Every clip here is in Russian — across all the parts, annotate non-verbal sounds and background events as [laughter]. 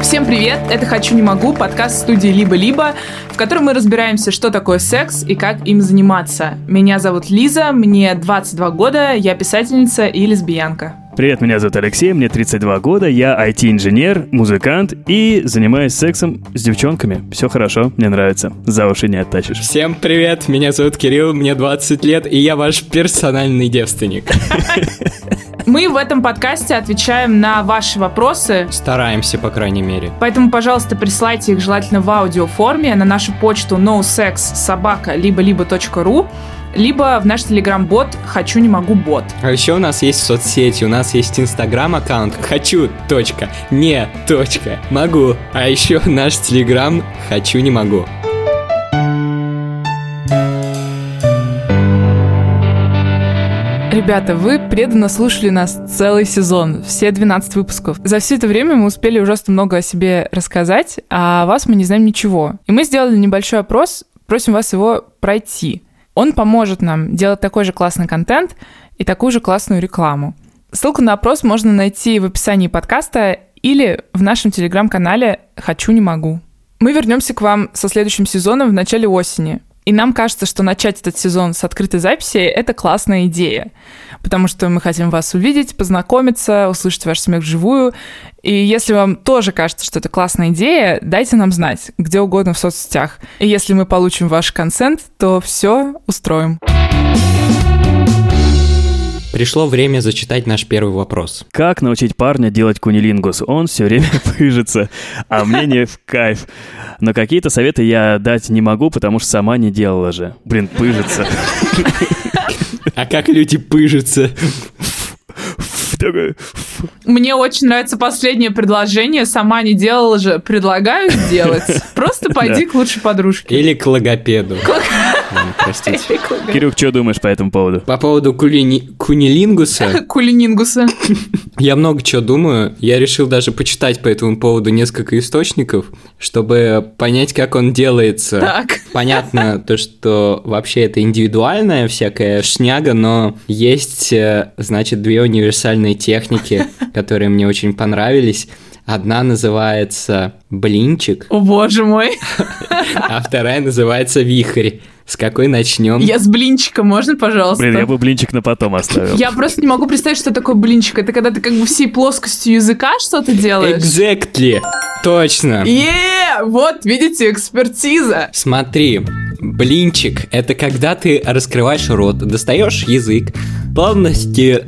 Всем привет! Это «Хочу, не могу» подкаст студии «Либо-либо», в котором мы разбираемся, что такое секс и как им заниматься. Меня зовут Лиза, мне 22 года, я писательница и лесбиянка. Привет, меня зовут Алексей, мне 32 года, я IT-инженер, музыкант и занимаюсь сексом с девчонками. Все хорошо, мне нравится, за уши не оттащишь. Всем привет, меня зовут Кирилл, мне 20 лет, и я ваш персональный девственник. [laughs] Мы в этом подкасте отвечаем на ваши вопросы. Стараемся, по крайней мере. Поэтому, пожалуйста, присылайте их желательно в аудиоформе на нашу почту nosexsobaka либо-либо.ру либо в наш телеграм-бот «Хочу, не могу, бот». А еще у нас есть соцсети, у нас есть инстаграм-аккаунт «Хочу, точка, не, точка, могу». А еще наш телеграм «Хочу, не могу». Ребята, вы преданно слушали нас целый сезон, все 12 выпусков. За все это время мы успели ужасно много о себе рассказать, а о вас мы не знаем ничего. И мы сделали небольшой опрос, просим вас его пройти. Он поможет нам делать такой же классный контент и такую же классную рекламу. Ссылку на опрос можно найти в описании подкаста или в нашем телеграм-канале «Хочу, не могу». Мы вернемся к вам со следующим сезоном в начале осени. И нам кажется, что начать этот сезон с открытой записи — это классная идея, потому что мы хотим вас увидеть, познакомиться, услышать ваш смех вживую. И если вам тоже кажется, что это классная идея, дайте нам знать, где угодно в соцсетях. И если мы получим ваш консент, то все устроим. Пришло время зачитать наш первый вопрос. Как научить парня делать кунилингус? Он все время [laughs] пыжится, а мне не в кайф. Но какие-то советы я дать не могу, потому что сама не делала же. Блин, пыжится. [laughs] А как люди пыжатся? Мне очень нравится последнее предложение. Сама не делала же, предлагаю сделать. Просто [laughs] пойди к лучшей подружке. Или к логопеду. Простите. Кирюк, что думаешь по этому поводу? По поводу кулини... кунилингуса. [laughs] Кулинингуса. Я много чего думаю. Я решил даже почитать по этому поводу несколько источников, чтобы понять, как он делается. Так. Понятно [laughs] то, что вообще это индивидуальная всякая шняга, но есть, э, значит, две универсальные техники, [laughs] которые мне очень понравились. Одна называется блинчик. О боже мой. А вторая называется вихрь. С какой начнем? Я с блинчика, можно, пожалуйста? Блин, я бы блинчик на потом оставил. Я просто не могу представить, что такое блинчик. Это когда ты как бы всей плоскостью языка что-то делаешь? Exactly. Точно. Е, вот, видите, экспертиза. Смотри, блинчик – это когда ты раскрываешь рот, достаешь язык, полностью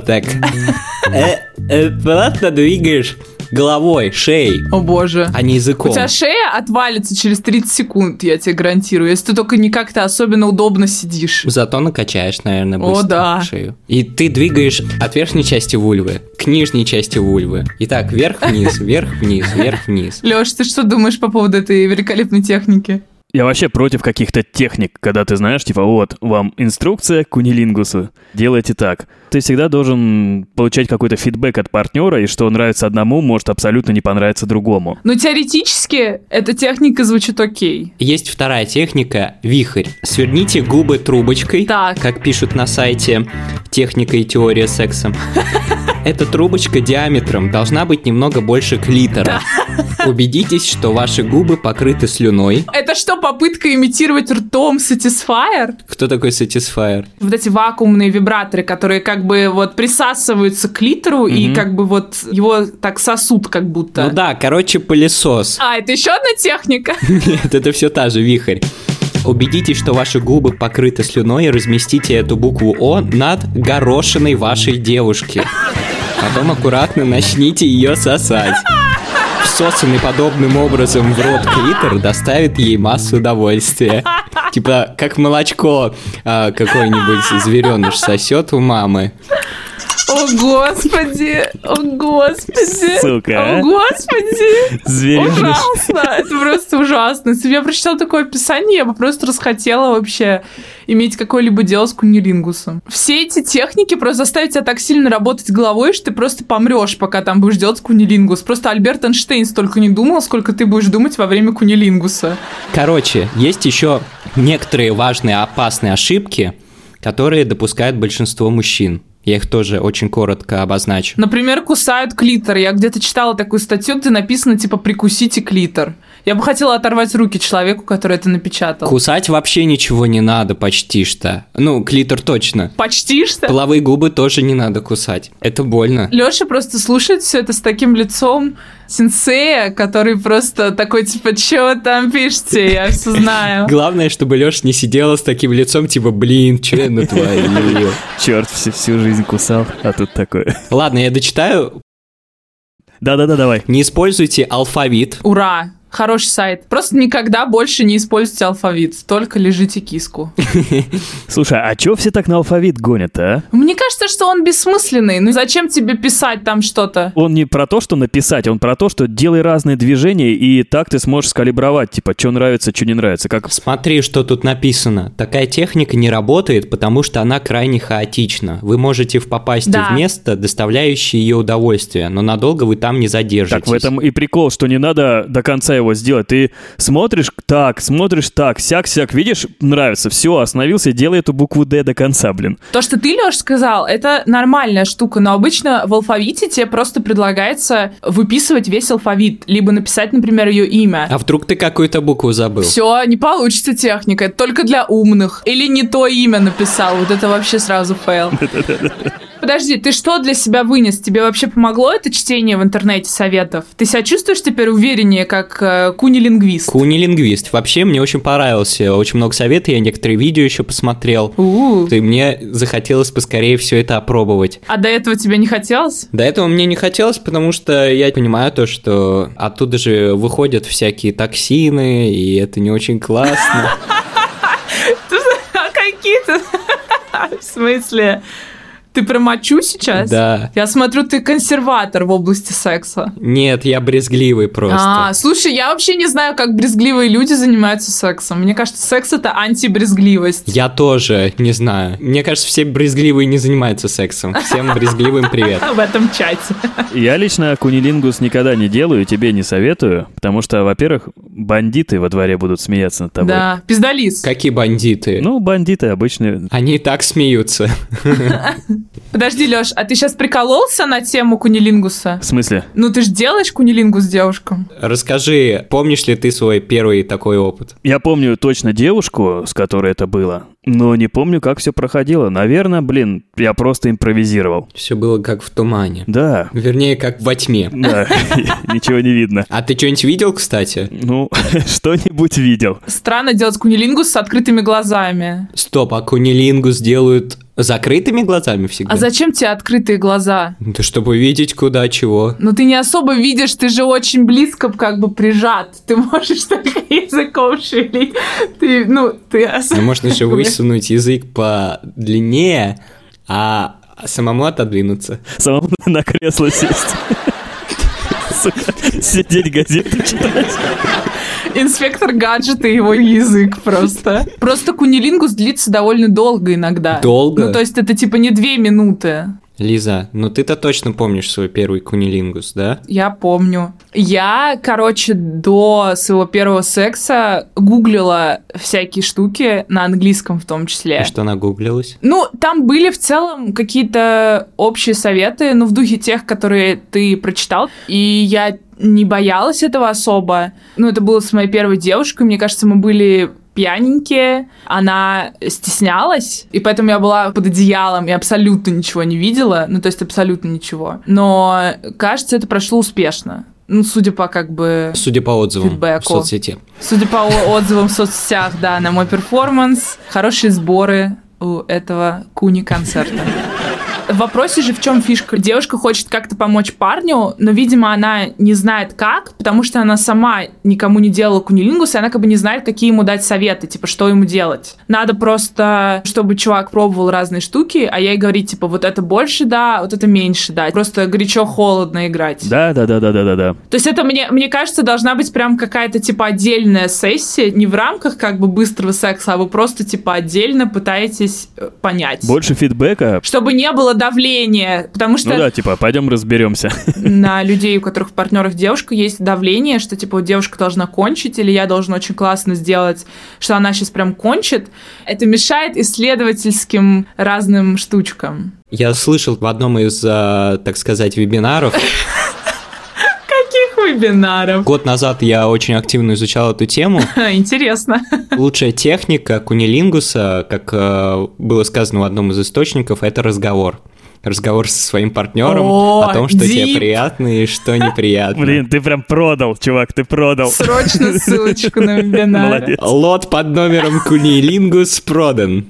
так, [laughs] просто двигаешь головой, шеей, О боже. а не языком. У тебя шея отвалится через 30 секунд, я тебе гарантирую, если ты только не как-то особенно удобно сидишь. Зато накачаешь, наверное, О, быстро да. шею. И ты двигаешь от верхней части вульвы к нижней части вульвы. Итак, вверх-вниз, [laughs] вверх-вниз, вверх-вниз. Леш, ты что думаешь по поводу этой великолепной техники? Я вообще против каких-то техник, когда ты знаешь, типа, вот, вам инструкция к кунилингусу, делайте так. Ты всегда должен получать какой-то фидбэк от партнера, и что нравится одному, может абсолютно не понравиться другому. Ну, теоретически, эта техника звучит окей. Есть вторая техника – вихрь. Сверните губы трубочкой, Так. как пишут на сайте «Техника и теория секса». [laughs] Эта трубочка диаметром должна быть немного больше клитора. [laughs] Убедитесь, что ваши губы покрыты слюной. Это что, попытка имитировать ртом Satisfyer? Кто такой Satisfyer? Вот эти вакуумные вибраторы, которые как бы вот присасываются к литеру и как бы вот его так сосут как будто. Ну да, короче, пылесос. А, это еще одна техника? [laughs] Нет, это все та же вихрь. Убедитесь, что ваши губы покрыты слюной и разместите эту букву О над горошиной вашей девушки. Потом аккуратно начните ее сосать. Всосанный подобным образом в рот клитор доставит ей массу удовольствия. Типа, как молочко а, какой-нибудь звереныш сосет у мамы. О, господи! О, господи! Сука, О, а? господи! Звереныш. Ужасно! Это просто ужасно. Если бы я прочитала такое описание, я бы просто расхотела вообще иметь какое-либо дело с кунилингусом. Все эти техники просто заставят тебя так сильно работать головой, что ты просто помрешь, пока там будешь делать кунилингус. Просто Альберт Эйнштейн столько не думал, сколько ты будешь думать во время кунилингуса. Короче, есть еще некоторые важные опасные ошибки, которые допускают большинство мужчин. Я их тоже очень коротко обозначу. Например, кусают клитор. Я где-то читала такую статью, где написано, типа, прикусите клитор. Я бы хотела оторвать руки человеку, который это напечатал. Кусать вообще ничего не надо почти что. Ну, клитор точно. Почти что. Половые губы тоже не надо кусать. Это больно. Лёша просто слушает все это с таким лицом сенсея, который просто такой, типа, чё вы там пишете, я все знаю. [laughs] Главное, чтобы Леша не сидела с таким лицом, типа, блин, что я натворил. [laughs] Черт, всю, всю жизнь кусал, а тут такое. Ладно, я дочитаю. Да-да-да, давай. Не используйте алфавит. Ура! Хороший сайт. Просто никогда больше не используйте алфавит, только лежите киску. [laughs] Слушай, а чё все так на алфавит гонят-то, а? Мне кажется, что он бессмысленный. Ну зачем тебе писать там что-то? Он не про то, что написать, он про то, что делай разные движения, и так ты сможешь скалибровать, типа, что нравится, что не нравится. Как Смотри, что тут написано. Такая техника не работает, потому что она крайне хаотична. Вы можете попасть Да. в место, доставляющее ее удовольствие, но надолго вы там не задержитесь. Так в этом и прикол, что не надо до конца его сделать. Ты смотришь так, смотришь так, сяк-сяк, видишь, нравится, все, остановился, делай эту букву «Д» до конца, блин. То, что ты, Леш, сказал, это нормальная штука, но обычно в алфавите тебе просто предлагается выписывать весь алфавит, либо написать, например, ее имя. А вдруг ты какую-то букву забыл? Все, не получится техника, это только для умных. Или не то имя написал, вот это вообще сразу fail. [laughs] Подожди, ты что для себя вынес? Тебе вообще помогло это чтение в интернете советов? Ты себя чувствуешь теперь увереннее, как э, куни-лингвист? Куни-лингвист. Вообще, мне очень понравился. Очень много советов, я некоторые видео еще посмотрел. У-у. И мне захотелось поскорее все это опробовать. А до этого тебе не хотелось? До этого мне не хотелось, потому что я понимаю то, что оттуда же выходят всякие токсины, и это не очень классно. [laughs] Какие-то... [laughs] В смысле? Ты про мочу сейчас? Да. Я смотрю, ты консерватор в области секса. Нет, я брезгливый просто. А, слушай, я вообще не знаю, как брезгливые люди занимаются сексом. Мне кажется, секс это антибрезгливость. Я тоже не знаю. Мне кажется, все брезгливые не занимаются сексом. Всем брезгливым привет. [laughs] В этом чате. Я лично кунилингус никогда не делаю, тебе не советую, потому что, во-первых, бандиты во дворе будут смеяться над тобой. Да, пиздалис. Какие бандиты? Ну, бандиты обычные. Они и так смеются. [laughs] Подожди, Лёш, а ты сейчас прикололся на тему кунилингуса? В смысле? Ну ты ж делаешь кунилингус девушкам? Расскажи, помнишь ли ты свой первый такой опыт? Я помню точно девушку, с которой это было, но не помню, как все проходило. Наверное, блин, я просто импровизировал. Все было как в тумане. Да, Вернее, как во тьме. да, [laughs] ничего не видно. А ты что-нибудь видел, кстати? Ну, [laughs] что-нибудь видел. Странно делать кунилингус с открытыми глазами. Стоп, а кунилингус делают закрытыми глазами всегда? А зачем тебе открытые глаза? Да чтобы видеть куда чего. Ну ты не особо видишь, ты же очень близко как бы прижат. Ты можешь [laughs] только языком шевелить. Ты, ну, ты Ну, можно же высунуть язык подлиннее, а самому отодвинуться. Самому на кресло сесть. Сидеть газету читать. Инспектор гаджет и его язык просто. Просто кунилингус длится довольно долго иногда. Долго? Ну, то есть это типа не две минуты. Лиза, ну ты-то точно помнишь свой первый кунилингус, да? Я помню. Я, короче, до своего первого секса гуглила всякие штуки, на английском в том числе. И что нагуглилось? Ну, там были в целом какие-то общие советы, ну, в духе тех, которые ты прочитал. И я не боялась этого особо. Ну, это было с моей первой девушкой. Мне кажется, мы были пьяненькие, она стеснялась, и поэтому я была под одеялом и абсолютно ничего не видела, ну, то есть абсолютно ничего. Но, кажется, это прошло успешно. Ну, судя по как бы... Судя по отзывам Фидбэку. в соцсети. Судя по отзывам в соцсетях, да, на мой перформанс, хорошие сборы у этого куни-концерта. В вопросе же в чем фишка? Девушка хочет как-то помочь парню, но, видимо, она не знает как, потому что она сама никому не делала кунилингус, и она как бы не знает, какие ему дать советы, типа, что ему делать. Надо просто, чтобы чувак пробовал разные штуки, а я ей говорить, типа, вот это больше да, вот это меньше да. Просто горячо-холодно играть. Да, да, да, да, да, да, да. То есть это, мне, мне кажется, должна быть прям какая-то, типа, отдельная сессия, не в рамках как бы быстрого секса, а вы просто, типа, отдельно пытаетесь э, понять. Больше фидбэка. Чтобы не было давления, потому что... Ну да, типа, пойдем разберемся. [laughs] На людей, у которых в партнерах девушка, есть давление, что, типа, вот девушка должна кончить, или я должен очень классно сделать, что она сейчас прям кончит. Это мешает исследовательским разным штучкам. Я слышал в одном из, э, так сказать, вебинаров, [laughs] вебинаров? Год назад я очень активно изучал эту тему. [laughs] Интересно. Лучшая техника кунилингуса, как э, было сказано в одном из источников, это разговор. Разговор со своим партнером О, о том, что deep. тебе приятно и что [laughs] неприятно. Блин, ты прям продал, чувак, ты продал. Срочно [laughs] ссылочку на вебинар. Молодец. Лот под номером кунилингус продан.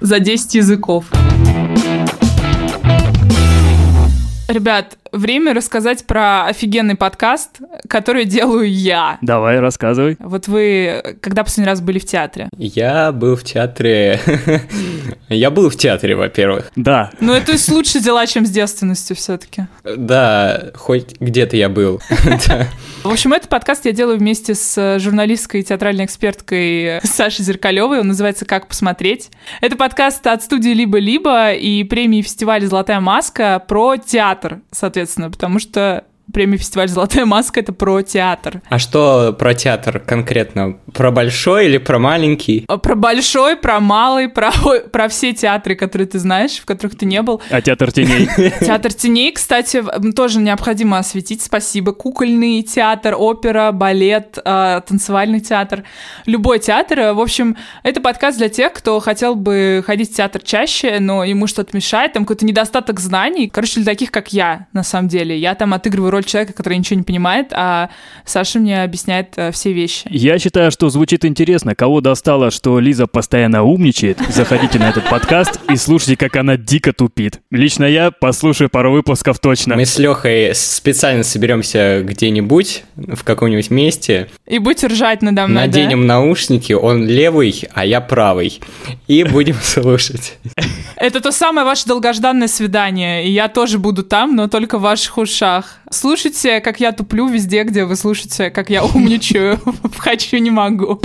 За 10 языков. Ребят, время рассказать про офигенный подкаст, который делаю я. Давай, рассказывай. Вот вы когда последний раз были в театре? Я был в театре... [laughs] Я был в театре, во-первых. Да. Ну, это есть лучше дела, чем с девственностью все-таки. Да, хоть где-то я был. [laughs] В общем, этот подкаст я делаю вместе с журналисткой и театральной эксперткой Сашей Зеркалевой. Он называется «Как посмотреть». Это подкаст от студии «Либо-либо» и премии фестиваля «Золотая маска» про театр, соответственно, потому что премия фестиваль «Золотая маска» — это про театр. А что про театр конкретно? Про большой или про маленький? А Про большой, про малый, про, про все театры, которые ты знаешь, в которых ты не был. А театр теней? [laughs] Театр теней, кстати, тоже необходимо осветить. Спасибо. Кукольный театр, опера, балет, э, танцевальный театр. Любой театр. Э, В общем, это подкаст для тех, кто хотел бы ходить в театр чаще, но ему что-то мешает, там какой-то недостаток знаний. Короче, для таких, как я, на самом деле. Я там отыгрываю роль человека, который ничего не понимает, а Саша мне объясняет э, все вещи. Я считаю, что звучит интересно. Кого достало, что Лиза постоянно умничает, заходите на этот подкаст и слушайте, как она дико тупит. Лично я послушаю пару выпусков точно. Мы с Лехой специально соберемся где-нибудь, в каком-нибудь месте, И будете ржать надо мной, да? наденем наушники, он левый, а я правый, и будем [laughs] слушать. Это то самое ваше долгожданное свидание, и я тоже буду там, но только в ваших ушах. Слушайте, как я туплю везде, где вы слушаете, как я умничаю. [laughs] Хочу, не могу.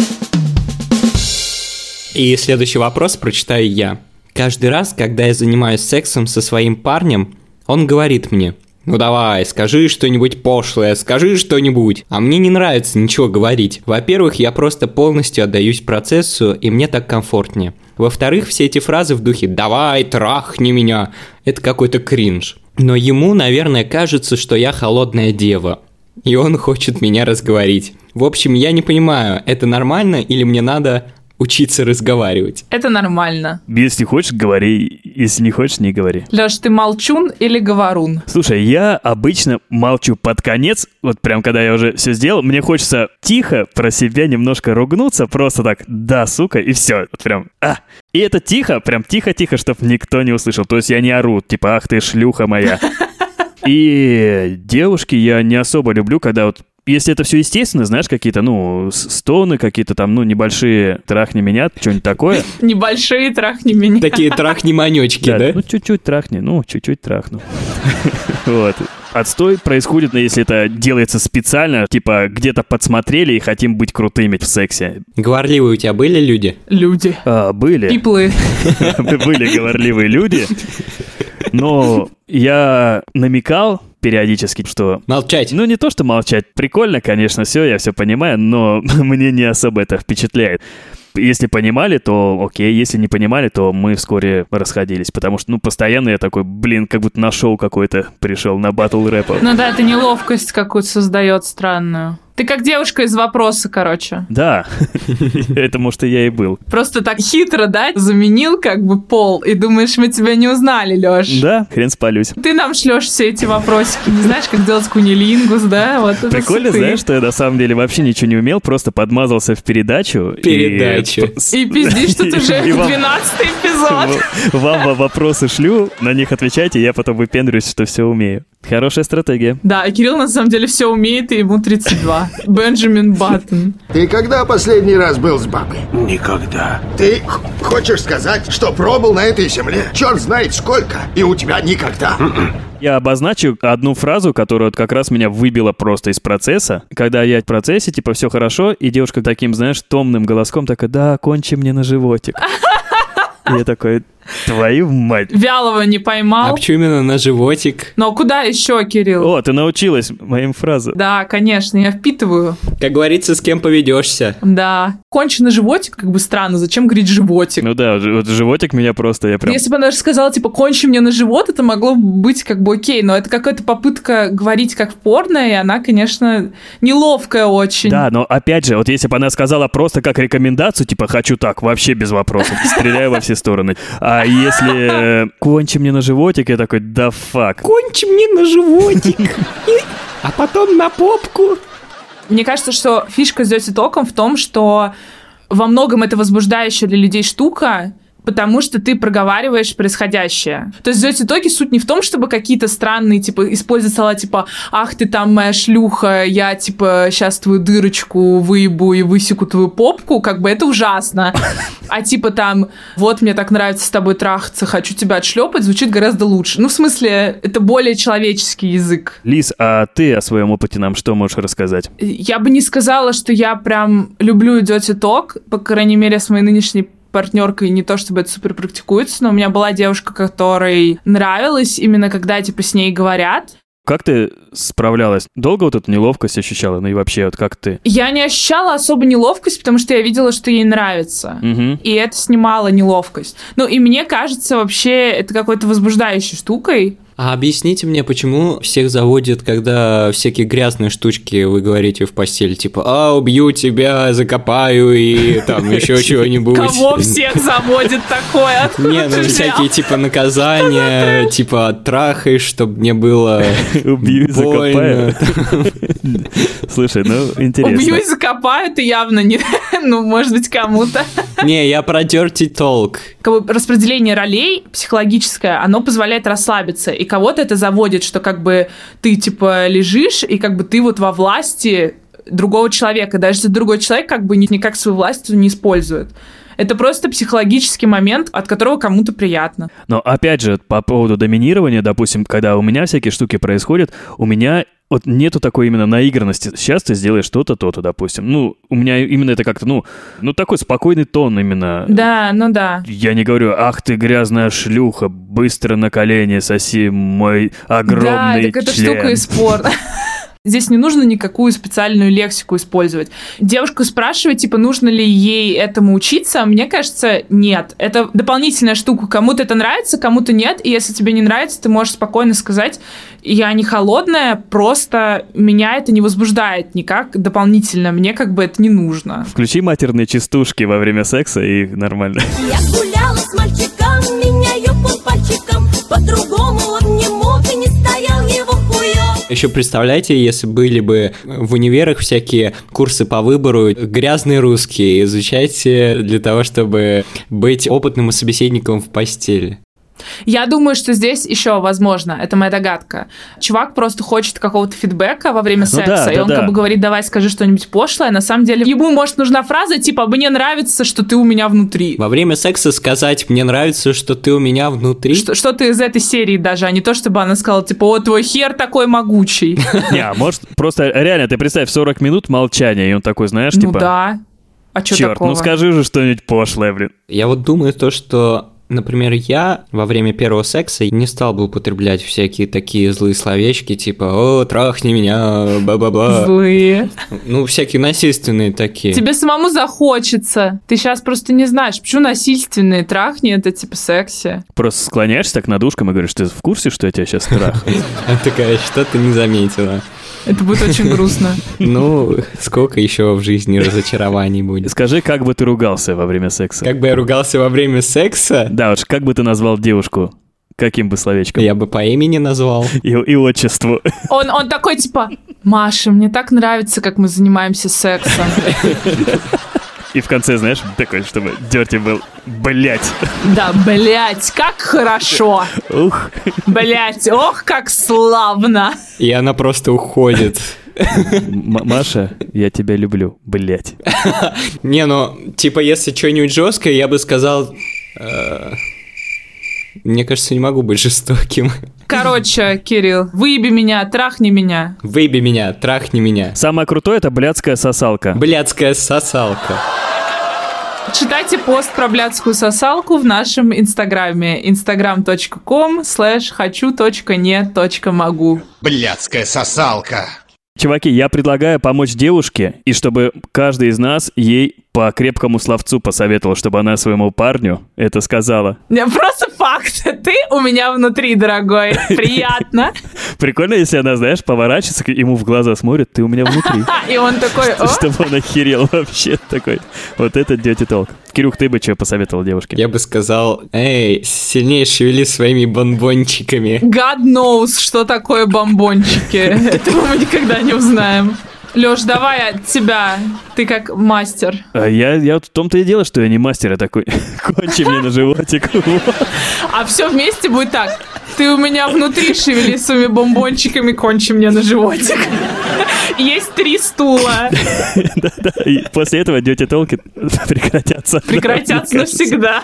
И следующий вопрос прочитаю я. Каждый раз, когда я занимаюсь сексом со своим парнем, он говорит мне, ну давай, скажи что-нибудь пошлое, скажи что-нибудь. А мне не нравится ничего говорить. Во-первых, я просто полностью отдаюсь процессу, и мне так комфортнее. Во-вторых, все эти фразы в духе «давай, трахни меня» – это какой-то кринж. Но ему, наверное, кажется, что я холодная дева. И он хочет меня разговорить. В общем, я не понимаю, это нормально или мне надо учиться разговаривать. Это нормально. Если хочешь, говори. Если не хочешь, не говори. Леш, ты молчун или говорун? Слушай, я обычно молчу под конец, вот прям когда я уже все сделал, мне хочется тихо про себя немножко ругнуться, просто так, да, сука, и все, вот прям, а. И это тихо, прям тихо-тихо, чтобы никто не услышал, то есть я не ору, типа, ах ты шлюха моя. [laughs] И девушки я не особо люблю, когда вот если это все естественно, знаешь, какие-то, ну, стоны, какие-то там, ну, небольшие трахни меня, что-нибудь такое. [laughs] Небольшие трахни меня. Такие [laughs] трахни-манечки, да? Ну, чуть-чуть трахни, ну, чуть-чуть трахну. [laughs] Вот. Отстой происходит, ну, если это делается специально, типа где-то подсмотрели и хотим быть крутыми в сексе. Говорливые у тебя были люди? Люди. А, были, Пиплы. были говорливые люди, но я намекал периодически, что Молчать. ну, не то, что молчать. Прикольно, конечно, все, я все понимаю, но [laughs] мне не особо это впечатляет. Если понимали, то окей, если не понимали, то мы вскоре расходились, потому что, ну, постоянно я такой, блин, как будто на шоу какой-то пришел, на батл рэпа. Ну да, это неловкость какую-то создает странную. Ты как девушка из вопроса, короче. Да, [laughs] это, может, и я и был. Просто так хитро, да, заменил как бы пол, и думаешь, мы тебя не узнали, Лёш. Да, хрен спалюсь. Ты нам шлешь все эти вопросики, не знаешь, как делать кунилингус, да? Вот Прикольно, знаешь, что я на самом деле вообще ничего не умел, просто подмазался в передачу. и- Передачу. И пиздишь, что ты [laughs] уже И вам- [laughs] 12 эпизод. Вам во- вопросы шлю, на них отвечайте, я потом выпендрюсь, что все умею. Хорошая стратегия. Да, и Кирилл на самом деле все умеет, и ему 32. [laughs] Бенджамин Баттон. Ты когда последний раз был с бабой? Никогда. Ты хочешь сказать, что пробыл на этой земле? Черт знает сколько, и у тебя никогда. Я обозначу одну фразу, которая вот как раз меня выбила просто из процесса. Когда я в процессе, типа, все хорошо, и девушка таким, знаешь, томным голоском такая, да, кончи мне на животик. [laughs] И я такой, твою мать. Вялого не А поймал. почему именно на животик? Но куда еще, Кирилл? О, ты научилась моим фразам. Да, конечно, я впитываю. Как говорится, с кем поведешься. Да. Конченый животик, как бы странно. Зачем говорить животик? Ну да, вот животик меня просто, я прям... Если бы она даже сказала, типа, кончи мне на живот, это могло быть как бы окей, но это какая-то попытка говорить как в порно, и она, конечно, неловкая очень. Да, но опять же, вот если бы она сказала просто как рекомендацию, типа «хочу так», вообще без вопросов, стреляю во все стороны. А если э, «кончи мне на животик», я такой «да фак». Кончи мне на животик. А потом на попку. Мне кажется, что фишка с Dirty Talk'ом в том, что во многом это возбуждающая для людей штука, потому что ты проговариваешь происходящее. То есть Dirty Talk'е суть не в том, чтобы какие-то странные, типа, использовать слова, типа, ах, ты там моя шлюха, я, типа, сейчас твою дырочку выебу и высеку твою попку, как бы это ужасно. А типа там, вот мне так нравится с тобой трахаться, хочу тебя отшлепать, звучит гораздо лучше. Ну, в смысле, это более человеческий язык. Лиз, а ты о своем опыте нам что можешь рассказать? Я бы не сказала, что я прям люблю Dirty Talk, по крайней мере, с моей нынешней партнеркой не то чтобы это супер практикуется, но у меня была девушка, которой нравилось именно когда типа с ней говорят. Как ты справлялась? Долго вот эту неловкость ощущала? Ну и вообще, вот как ты? Я не ощущала особо неловкость, потому что я видела, что ей нравится. Мгм. И это снимало неловкость. Ну, и мне кажется, вообще, это какой-то возбуждающей штукой. А объясните мне, почему всех заводит, когда всякие грязные штучки вы говорите в постели, типа, а, убью тебя, закопаю и там [laughs] еще чего-нибудь. Кого всех заводит такое? [laughs] Не, ну всякие типа [laughs] наказания, типа трахаешь, чтобы мне было Убью и закопаю. Слушай, ну интересно. Убью и закопаю, это явно не... Ну, может быть, кому-то. Не, я про dirty talk. как бы распределение ролей психологическое, оно позволяет расслабиться. И кого-то это заводит, что как бы ты типа лежишь, и как бы ты вот во власти другого человека. Даже если другой человек как бы ни- никак свою власть не использует. Это просто психологический момент, от которого кому-то приятно. Но опять же, по поводу доминирования, допустим, когда у меня всякие штуки происходят, у меня вот нету такой именно наигранности. Сейчас ты сделаешь что-то, то-то, допустим. Ну, у меня именно это как-то, ну, ну такой спокойный тон именно. Да, ну да. Я не говорю, ах ты грязная шлюха, быстро на колени соси мой Да, огромный так это член. штука из спорта. [laughs] Здесь не нужно никакую специальную лексику использовать. Девушку спрашивать, типа, нужно ли ей этому учиться, мне кажется, нет. Это дополнительная штука. Кому-то это нравится, кому-то нет. И если тебе не нравится, ты можешь спокойно сказать, я не холодная, просто меня это не возбуждает никак дополнительно. Мне как бы это не нужно. Включи матерные частушки во время секса, и нормально. Я гуляла с мальчиком, меняю пол пальчиком По-другому он Еще представляете, если были бы в универах всякие курсы по выбору грязные русские, изучайте для того, чтобы быть опытным собеседником в постели. Я думаю, что здесь еще возможно, это моя догадка. Чувак просто хочет какого-то фидбэка во время секса, да, и да, он да. как бы говорит, давай скажи что-нибудь пошлое. На самом деле ему, может, нужна фраза типа «мне нравится, что ты у меня внутри». Во время секса сказать «мне нравится, что ты у меня внутри». Что- Что-то из этой серии даже, а не то, чтобы она сказала, типа, о, твой хер такой могучий. [laughs] Не, а может, просто реально, ты представь, 40 минут молчания, и он такой, знаешь, Ну типа... да. А что Черт, такого? ну скажи же что-нибудь пошлое, блин. Я вот думаю то, что, например, я во время первого секса не стал бы употреблять всякие такие злые словечки, типа «О, трахни меня, ба-ба-ба». Злые. Ну, всякие насильственные такие. Тебе самому захочется. Ты сейчас просто не знаешь, почему насильственные трахни, это типа секси. Просто склоняешься так над ушком и говоришь, ты в курсе, что я тебя сейчас трахаю? А [laughs] такая, что ты не заметила. Это будет очень грустно. Ну, сколько еще в жизни разочарований будет? Скажи, как бы ты ругался во время секса? Как бы я ругался во время секса, Да, уж как бы ты назвал девушку? Каким бы словечком? я бы по имени назвал. И, и отчеству. Он, он такой, типа, Маша, мне так нравится, как мы занимаемся сексом. [laughs] И в конце, знаешь, такой, чтобы Дерти был, блять, Да, блять, как хорошо. ух. Блять, ох, как славно. И она просто уходит. М- Маша, я тебя люблю, блять. [laughs] Не, ну, типа, если что-нибудь жесткое, я бы сказал... Мне кажется, не могу быть жестоким. [laughs] Короче, Кирилл, выеби меня, трахни меня. Выеби меня, трахни меня. Самое крутое это блядская сосалка. Блядская сосалка. Читайте пост про блядскую сосалку в нашем инстаграме instagram.com slash хочу.не.могу Блядская сосалка. Чуваки, я предлагаю помочь девушке, и чтобы каждый из нас ей по крепкому словцу посоветовал, чтобы она своему парню это сказала. Не, просто факт. [laughs] Ты у меня внутри, дорогой. [laughs] Приятно. Прикольно, если она, знаешь, поворачивается, к- ему в глаза смотрит, ты у меня внутри. [laughs] И он такой, о, Чтобы он охерел вообще такой. Вот это дети толк. Кирюх, ты бы что посоветовал девушке? Я бы сказал, эй, сильнее шевели своими бомбончиками. God knows, что такое бомбончики. Этого мы никогда не узнаем. Леш, давай от тебя. Ты как мастер. А я, я вот в том-то и дело, что я не мастер, я такой, [laughs] кончи мне на животик. А все вместе будет так. Ты у меня внутри шевели своими бомбончиками, кончи мне на животик. Есть три стула. [laughs] Да-да, и после этого дети толки прекратятся. Прекратятся навсегда.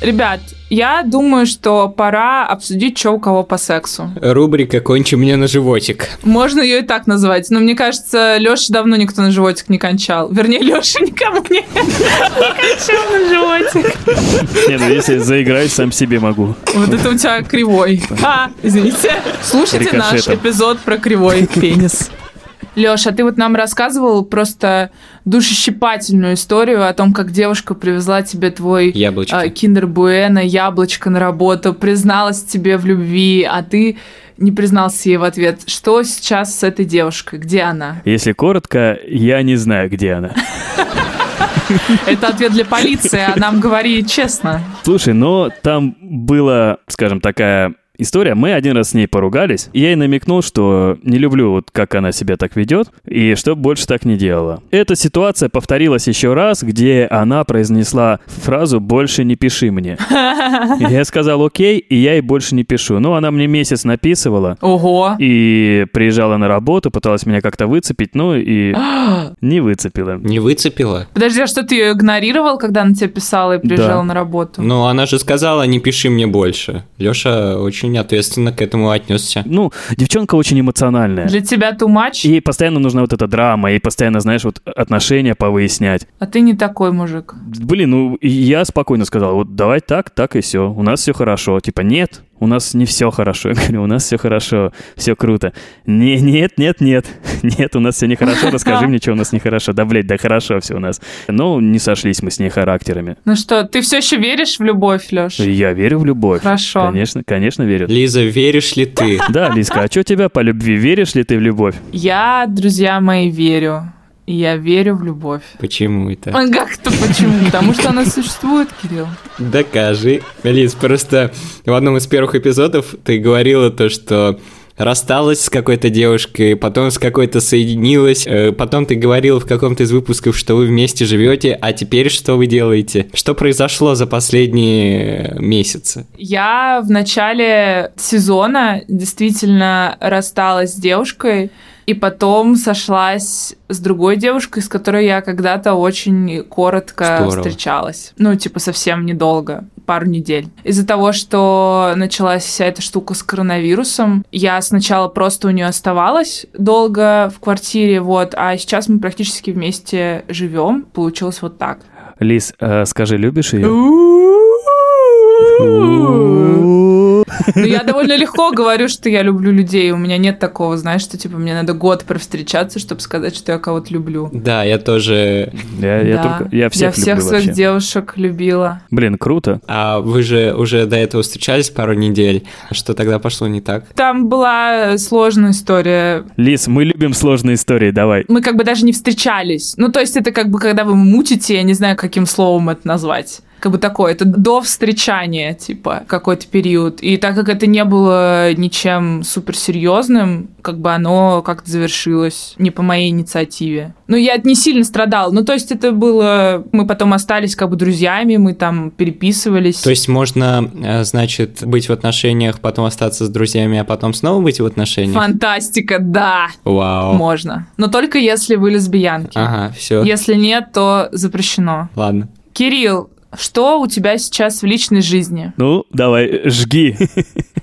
Ребят, я думаю, что пора обсудить, что у кого по сексу. Рубрика «Кончи мне на животик». Можно ее и так назвать, но мне кажется, Леша давно никто на животик не кончал. Вернее, Леша никому [laughs] не, кончал на животик. Не, ну если заиграть, сам себе могу. Вот это у тебя кривой. А, извините. Слушайте наш эпизод про кривой пенис. Леша, ты вот нам рассказывал просто душещипательную историю о том, как девушка привезла тебе твой Яблочко. а, киндер Буэна, яблочко на работу, призналась тебе в любви, а ты не признался ей в ответ. Что сейчас с этой девушкой? Где она? Если коротко, я не знаю, где она. Это ответ для полиции, а нам говори честно. Слушай, но там была, скажем, такая история. Мы один раз с ней поругались, и я ей намекнул, что не люблю, вот как она себя так ведет, и что больше так не делала. Эта ситуация повторилась еще раз, где она произнесла фразу «больше не пиши мне». [laughs] Я сказал «окей», и я ей больше не пишу. Ну, она мне месяц написывала, Ого. и приезжала на работу, пыталась меня как-то выцепить, ну и [gasps] не выцепила. Не выцепила? Подожди, а что ты ее игнорировал, когда она тебе писала и приезжала Да. на работу? Ну, она же сказала, не пиши мне больше. Леша очень ответственно к этому отнесся. Ну, девчонка очень эмоциональная. Для тебя too much, Ей постоянно нужна вот эта драма, ей постоянно, знаешь, вот отношения повыяснять. а ты не такой мужик. Блин, ну я спокойно сказал, вот давай так, так и все, у нас все хорошо. Типа, нет, у нас не все хорошо. [laughs] Я говорю, у нас все хорошо, все круто. Не, нет, нет, нет, [laughs] нет, у нас все нехорошо, [laughs] расскажи мне, что у нас нехорошо. Да, блядь, да хорошо все у нас. Ну, не сошлись мы с ней характерами. Ну что, ты все еще веришь в любовь, Леш? Я верю в любовь. Хорошо. Конечно, конечно верю. Лиза, веришь ли ты? Да, Лиска, а что тебя по любви? Веришь ли ты в любовь? Я, друзья мои, верю. Я верю в любовь. Почему это? А как-то почему? Потому что она существует, Кирилл. Докажи. Лиз, просто в одном из первых эпизодов ты говорила то, что рассталась с какой-то девушкой, потом с какой-то соединилась, э, потом ты говорила в каком-то из выпусков, что вы вместе живете, а теперь что вы делаете? Что произошло за последние месяцы? Я в начале сезона действительно рассталась с девушкой, и потом сошлась с другой девушкой, с которой я когда-то очень коротко Здорово. встречалась. Ну, типа, совсем недолго, пару недель. Из-за того, что началась вся эта штука с коронавирусом, я сначала просто у нее оставалась долго в квартире, вот, а сейчас мы практически вместе живем. Получилось вот так. Лиз, э, скажи, любишь ее? Ну, я довольно легко говорю, что я люблю людей. У меня нет такого, знаешь, что типа мне надо год провстречаться, чтобы сказать, что я кого-то люблю. Да, я тоже... Я, я Да. только, я всех я всех люблю своих вообще. девушек любила. Блин, круто. А вы же уже до этого встречались пару недель. Что тогда пошло не так? Там была сложная история. Лис, мы любим сложные истории, давай. Мы как бы даже не встречались. Ну, то есть это как бы, когда вы мутите, я не знаю, каким словом это назвать. Как бы такое, это до встречания, типа, какой-то период. И так как это не было ничем суперсерьезным, как бы оно как-то завершилось не по моей инициативе. Ну, я не сильно страдал. Ну, то есть это было... Мы потом остались как бы друзьями, мы там переписывались. То есть можно, э, значит, быть в отношениях, потом остаться с друзьями, а потом снова быть в отношениях? Фантастика, да, Вау. можно. Но только если вы лесбиянки. Ага, все. Если нет, то запрещено. Ладно. Кирилл, что у тебя сейчас в личной жизни? Ну, давай, жги.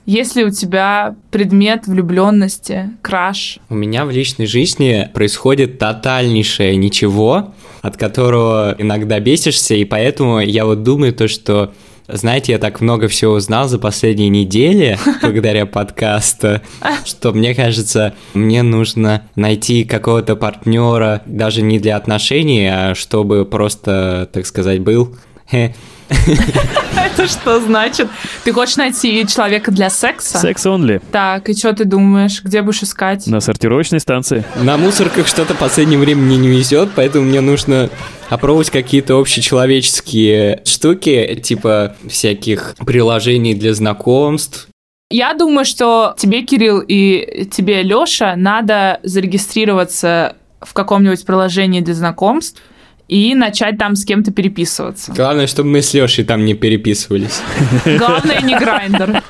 Есть ли у тебя предмет влюбленности, краш? У меня в личной жизни происходит тотальнейшее ничего, от которого иногда бесишься, и поэтому я вот думаю то, что знаете, я так много всего узнал за последние недели [laughs] благодаря подкасту, что мне кажется, мне нужно найти какого-то партнера даже не для отношений, а чтобы просто, так сказать, был. Хе. Это что значит? Ты хочешь найти человека для секса? Секс only. Так, и что ты думаешь? Где будешь искать? На сортировочной станции. На мусорках что-то в последнее время мне не везет, поэтому мне нужно опробовать какие-то общечеловеческие штуки, типа всяких приложений для знакомств. Я думаю, что тебе, Кирилл, и тебе, Лёша, надо зарегистрироваться в каком-нибудь приложении для знакомств и начать там с кем-то переписываться. Главное, чтобы мы с Лешей там не переписывались. Главное, не грайндер.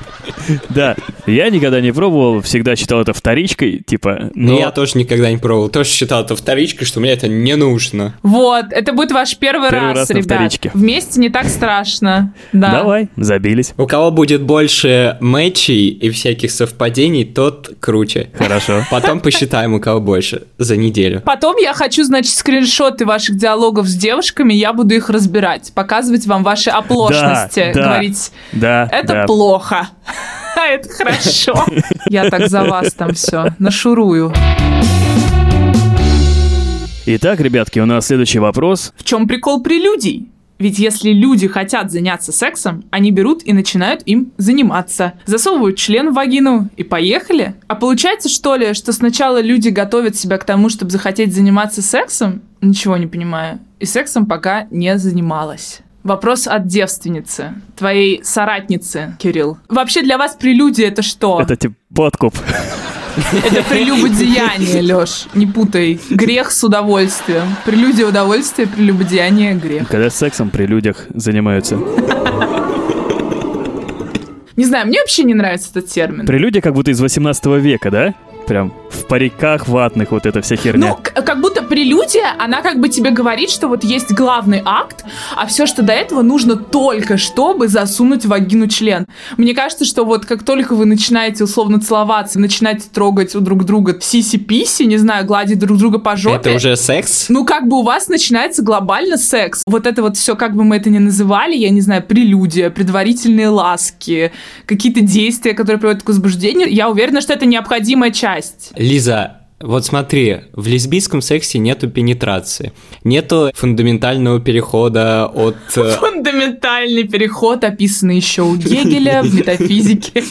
Да, я никогда не пробовал, всегда считал это вторичкой, типа, Но я тоже никогда не пробовал. Тоже считал это вторичкой, что мне это не нужно. Вот, это будет ваш первый, Первый раз на ребят. Вместе не так страшно. Да. Давай, забились. У кого будет больше матчей и всяких совпадений, тот круче. Хорошо. Потом посчитаем, у кого больше за неделю. Потом я хочу, значит, скриншоты ваших диалогов с девушками, я буду их разбирать, показывать вам ваши оплошности, Да, да. говорить, Да, это да. плохо, [laughs] это хорошо. [laughs] Я так за вас там все нашурую. Итак, ребятки, у нас следующий вопрос. В чем прикол прелюдий? Ведь если люди хотят заняться сексом, они берут и начинают им заниматься. Засовывают член в вагину и поехали. А получается, что ли, что сначала люди готовят себя к тому, чтобы захотеть заниматься сексом? Ничего не понимаю. И сексом пока не занималась. Вопрос от девственницы, твоей соратницы, Кирилл. Вообще для вас прелюдия это что? Это типа подкуп. Это прелюбодеяние, Лёш, не путай. Грех с удовольствием. Прелюдия удовольствия, прелюбодеяние грех. Когда сексом при людях занимаются. Не знаю, мне вообще не нравится этот термин. Прелюдия как будто из 18 века, да? Прям в париках ватных вот эта вся херня. Ну, как будто прелюдия, она как бы тебе говорит, что вот есть главный акт, а все, что до этого, нужно только чтобы засунуть в вагину член. Мне кажется, что вот как только вы начинаете условно целоваться, начинаете трогать у друг друга сиси-писи, не знаю, гладить друг друга по жопе, Это уже секс? ну, как бы у вас начинается глобально секс. Вот это вот все, как бы мы это ни называли, я не знаю, прелюдия, предварительные ласки, какие-то действия, которые приводят к возбуждению, я уверена, что это необходимая часть. Лиза, вот смотри, в лесбийском сексе нету пенетрации, нету фундаментального перехода от... э, Фундаментальный переход, описанный еще у Гегеля в метафизике,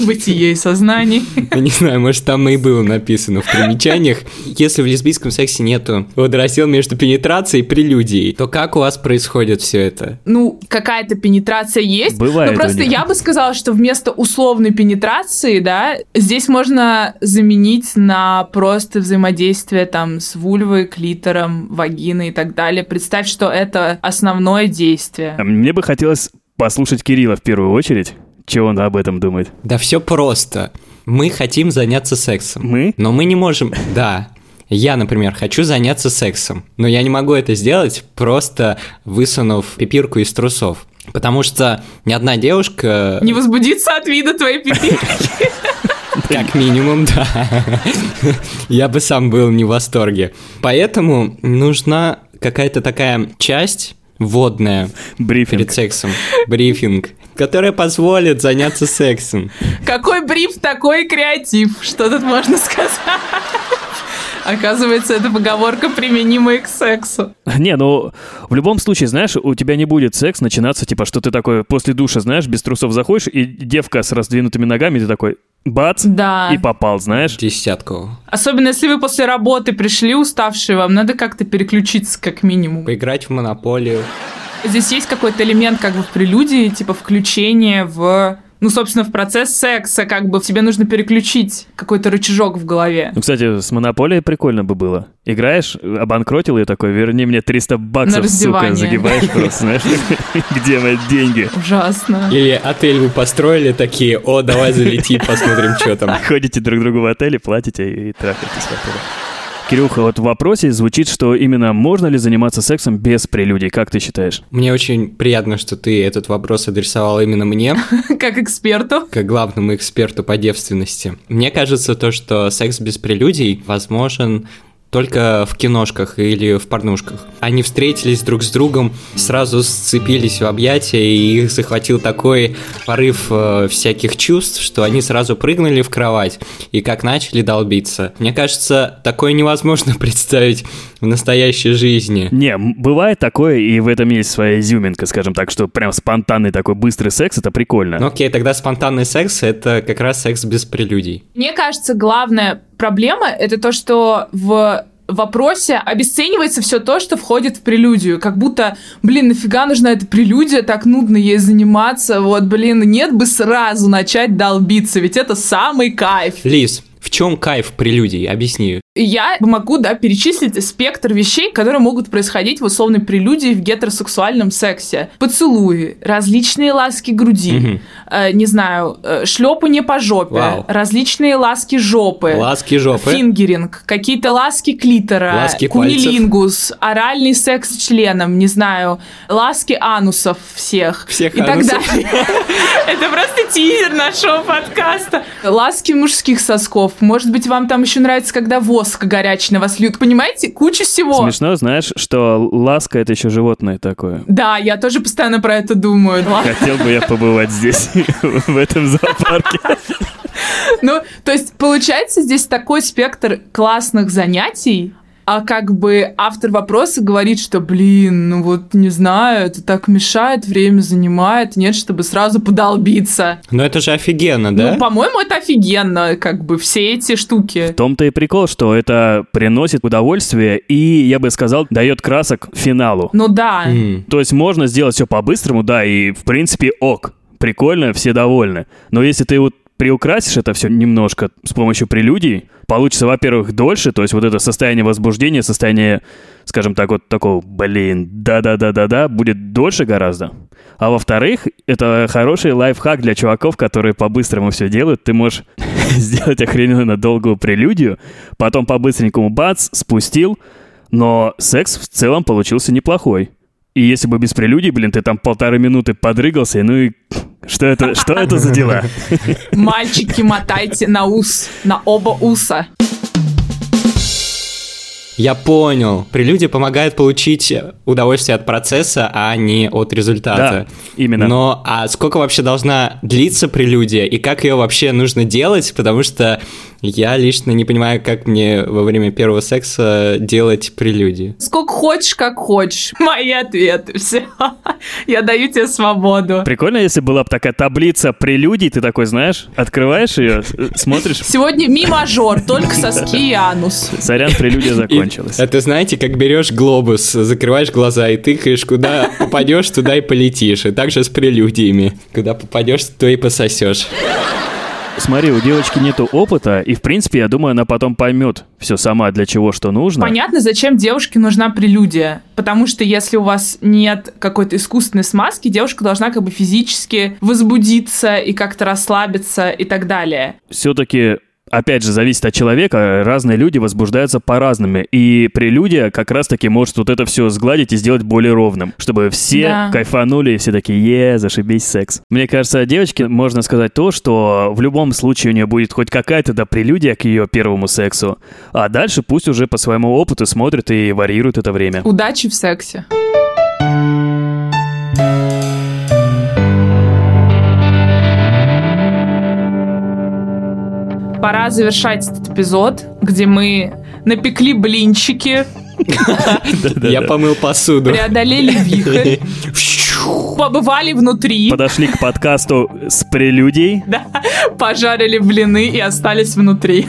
бытие и сознание. Я не знаю, может там и было написано в примечаниях. Если в лесбийском сексе нету водораздел между пенетрацией и прелюдией, то как у вас происходит все это? Ну, какая-то пенетрация есть. Бывает Но у просто я бы сказала, что вместо условной пенетрации, да, здесь можно заменить на просто взаимодействие там с вульвой, клитором, вагиной и так далее. Представь, что это основное действие. А Мне бы хотелось послушать Кирилла в первую очередь. Чего он об этом думает? Да все просто. Мы хотим заняться сексом. Мы? Но мы не можем... Да. Я, например, хочу заняться сексом, но я не могу это сделать, просто высунув пипирку из трусов. Потому что ни одна девушка, Не возбудиться от вида твоей пипи. [laughs] [laughs] как минимум, да, [laughs] я бы сам был не в восторге. Поэтому нужна какая-то такая часть вводная Брифинг. перед сексом, брифинг. которая позволит заняться сексом. Какой бриф, такой креатив. Что тут можно сказать? Оказывается, эта поговорка применима и к сексу. Не, ну, в любом случае, знаешь, у тебя не будет секс начинаться, типа, что ты такой после душа, знаешь, без трусов заходишь, и девка с раздвинутыми ногами, ты такой, бац, Да. и попал, знаешь. Десятку. Особенно, если вы после работы пришли уставшие, вам надо как-то переключиться как минимум. Поиграть в монополию. Здесь есть какой-то элемент как бы в прелюдии, типа включение в... Ну, собственно, в процесс секса, как бы тебе нужно переключить какой-то рычажок в голове. Ну, кстати, с Монополией прикольно бы было. Играешь, обанкротил и такой, верни мне 300 баксов, сука, загибаешь просто, знаешь, [laughs] где мои деньги. Ужасно. Или отель вы построили такие, о, давай залети, посмотрим, что там. [laughs] Ходите друг другу в отеле, платите и трахаетесь в отеле. Кирюха, вот в вопросе звучит, что именно можно ли заниматься сексом без прелюдий, как ты считаешь? Мне очень приятно, что ты этот вопрос адресовал именно мне, [laughs] Как эксперту. как главному эксперту по девственности. Мне кажется, то, что секс без прелюдий возможен только в киношках или в порнушках. Они встретились друг с другом, сразу сцепились в объятия, и их захватил такой порыв э, всяких чувств, что они сразу прыгнули в кровать и как начали долбиться. Мне кажется, такое невозможно [laughs] представить в настоящей жизни. Не, бывает такое, и в этом есть своя изюминка, скажем так, что прям спонтанный такой быстрый секс, это прикольно. Ну окей, тогда спонтанный секс – это как раз секс без прелюдий. Мне кажется, главная проблема это то, что в вопросе обесценивается все то, что входит в прелюдию. Как будто, блин, нафига нужна эта прелюдия, так нудно ей заниматься. Вот, блин, нет бы сразу начать долбиться, ведь это самый кайф. Лиз, в чем кайф прелюдий? Объясни. Я могу, да, перечислить спектр вещей, которые могут происходить в условной прелюдии в гетеросексуальном сексе. Поцелуи, различные ласки груди, э, не знаю, э, шлепанье по жопе, Вау. различные ласки жопы. Ласки жопы. Фингеринг, какие-то ласки клитора, Ласки кунилингус, оральный секс с членом, не знаю, ласки анусов всех. Всех и анусов. так далее. [laughs] Это просто тизер нашего подкаста. Ласки мужских сосков. Может быть, вам там еще нравится, когда воск на вас льют. Понимаете? Куча всего. Смешно, знаешь, что ласка это еще животное такое. Да, я тоже постоянно про это думаю. Хотел бы я побывать здесь, [laughs] в этом зоопарке. Ну, то есть, получается, здесь такой спектр классных занятий, а как бы автор вопроса говорит, что, блин, ну вот не знаю, это так мешает, время занимает, нет, чтобы сразу подолбиться. Ну это же офигенно, да? Ну, по-моему, это офигенно, как бы все эти штуки. В том-то и прикол, что это приносит удовольствие и, я бы сказал, дает красок финалу. Ну да. М. То есть можно сделать все по-быстрому, да, и в принципе ок. Прикольно, все довольны. Но если ты вот приукрасишь это все немножко с помощью прелюдий, получится, во-первых, дольше, то есть вот это состояние возбуждения, состояние, скажем так, вот такого, блин, да-да-да-да-да, будет дольше гораздо. А во-вторых, это хороший лайфхак для чуваков, которые по-быстрому все делают. Ты можешь [laughs] сделать охрененно долгую прелюдию, потом по-быстренькому бац, спустил, но секс в целом получился неплохой. И если бы без прелюдий, блин, ты там полторы минуты подрыгался, ну и что это, что это за дела? Мальчики, мотайте на ус, на оба уса. Я понял. Прелюдия помогает получить удовольствие от процесса, а не от результата. Да, именно. Но а сколько вообще должна длиться прелюдия и как ее вообще нужно делать? Потому что я лично не понимаю, как мне во время первого секса делать прелюдии. Сколько хочешь, как хочешь. [laughs] Мои ответы, [laughs] все. Я даю тебе свободу. Прикольно, если была бы такая таблица прелюдий, ты такой, знаешь, открываешь ее, с- смотришь, Сегодня ми мажор, только соски и анус. сорян, прелюдия И закончилась. это, знаете, как берешь глобус, закрываешь глаза и тыкаешь, куда [laughs] попадешь, туда и полетишь. И также с прелюдиями. Куда попадешь, то и пососешь. Смотри, у девочки нету опыта, и, в принципе, я думаю, она потом поймет все сама, для чего что нужно. Понятно, зачем девушке нужна прелюдия. Потому что если у вас нет какой-то искусственной смазки, девушка должна как бы физически возбудиться и как-то расслабиться и так далее. Все-таки, опять же, зависит от человека, разные люди возбуждаются по-разному, и прелюдия как раз-таки может вот это все сгладить и сделать более ровным, чтобы все Да. кайфанули и все такие, е, зашибись секс. Мне кажется, девочке можно сказать то, что в любом случае у нее будет хоть какая-то да прелюдия к ее первому сексу, а дальше пусть уже по своему опыту смотрит и варьирует это время. Удачи в сексе. Пора завершать этот эпизод, где мы напекли блинчики, Я помыл посуду. преодолели вихрь, побывали внутри, Подошли к подкасту с прелюдией. да, пожарили блины и остались внутри.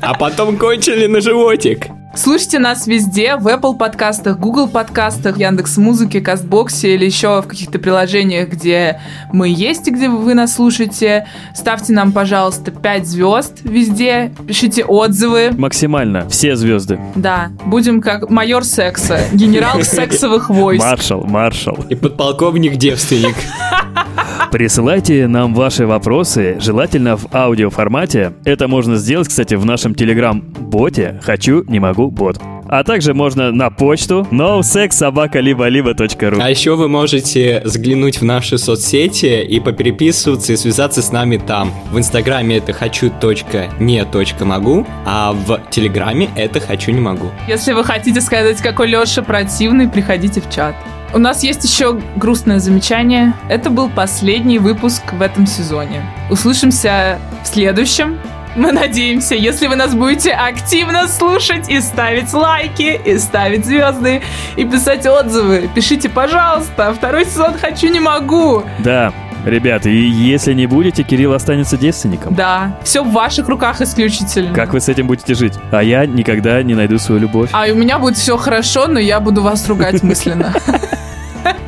А потом кончили на животик. Слушайте нас везде, в Apple подкастах, Google подкастах, Яндекс Музыке, Кастбоксе или еще в каких-то приложениях, где мы есть и где вы нас слушаете. Ставьте нам, пожалуйста, 5 звезд везде, пишите отзывы. Максимально. Все звезды. Да, будем как майор секса, генерал сексовых [laughs] войск. Маршал, маршал. И подполковник-девственник. Присылайте нам ваши вопросы, желательно в аудиоформате. Это можно сделать, кстати, в нашем телеграм-боте «Хочу, не могу, бот». А также можно на почту nosexsobaka-либо-либо.ру А еще вы можете заглянуть в наши соцсети и попереписываться и связаться с нами там. В инстаграме это хочу.не.могу, а в телеграме это хочу не могу. Если вы хотите сказать, какой Леша противный, приходите в чат. У нас есть еще грустное замечание. Это был последний выпуск в этом сезоне. Услышимся в следующем. Мы надеемся, если вы нас будете активно слушать и ставить лайки, и ставить звезды, и писать отзывы. Пишите, пожалуйста. Второй сезон хочу, не могу. Да, ребята, и если не будете, Кирилл останется девственником. Да, все в ваших руках исключительно. Как вы с этим будете жить? А я никогда не найду свою любовь. А и у меня будет все хорошо, но я буду вас ругать [laughs] мысленно.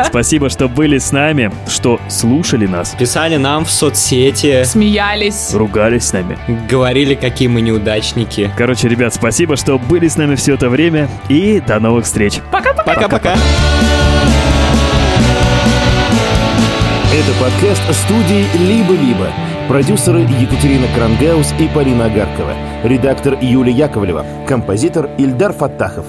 Спасибо, что были с нами, что слушали нас, Писали нам в соцсети, Смеялись. ругались с нами. говорили, какие мы неудачники. Короче, ребят, спасибо, что были с нами все это время. И до новых встреч. Пока-пока. Пока-пока. Это подкаст студии «Либо-либо». Продюсеры Екатерина Крангаус и Полина Агаркова. Редактор Юлия Яковлева. Композитор Ильдар Фаттахов.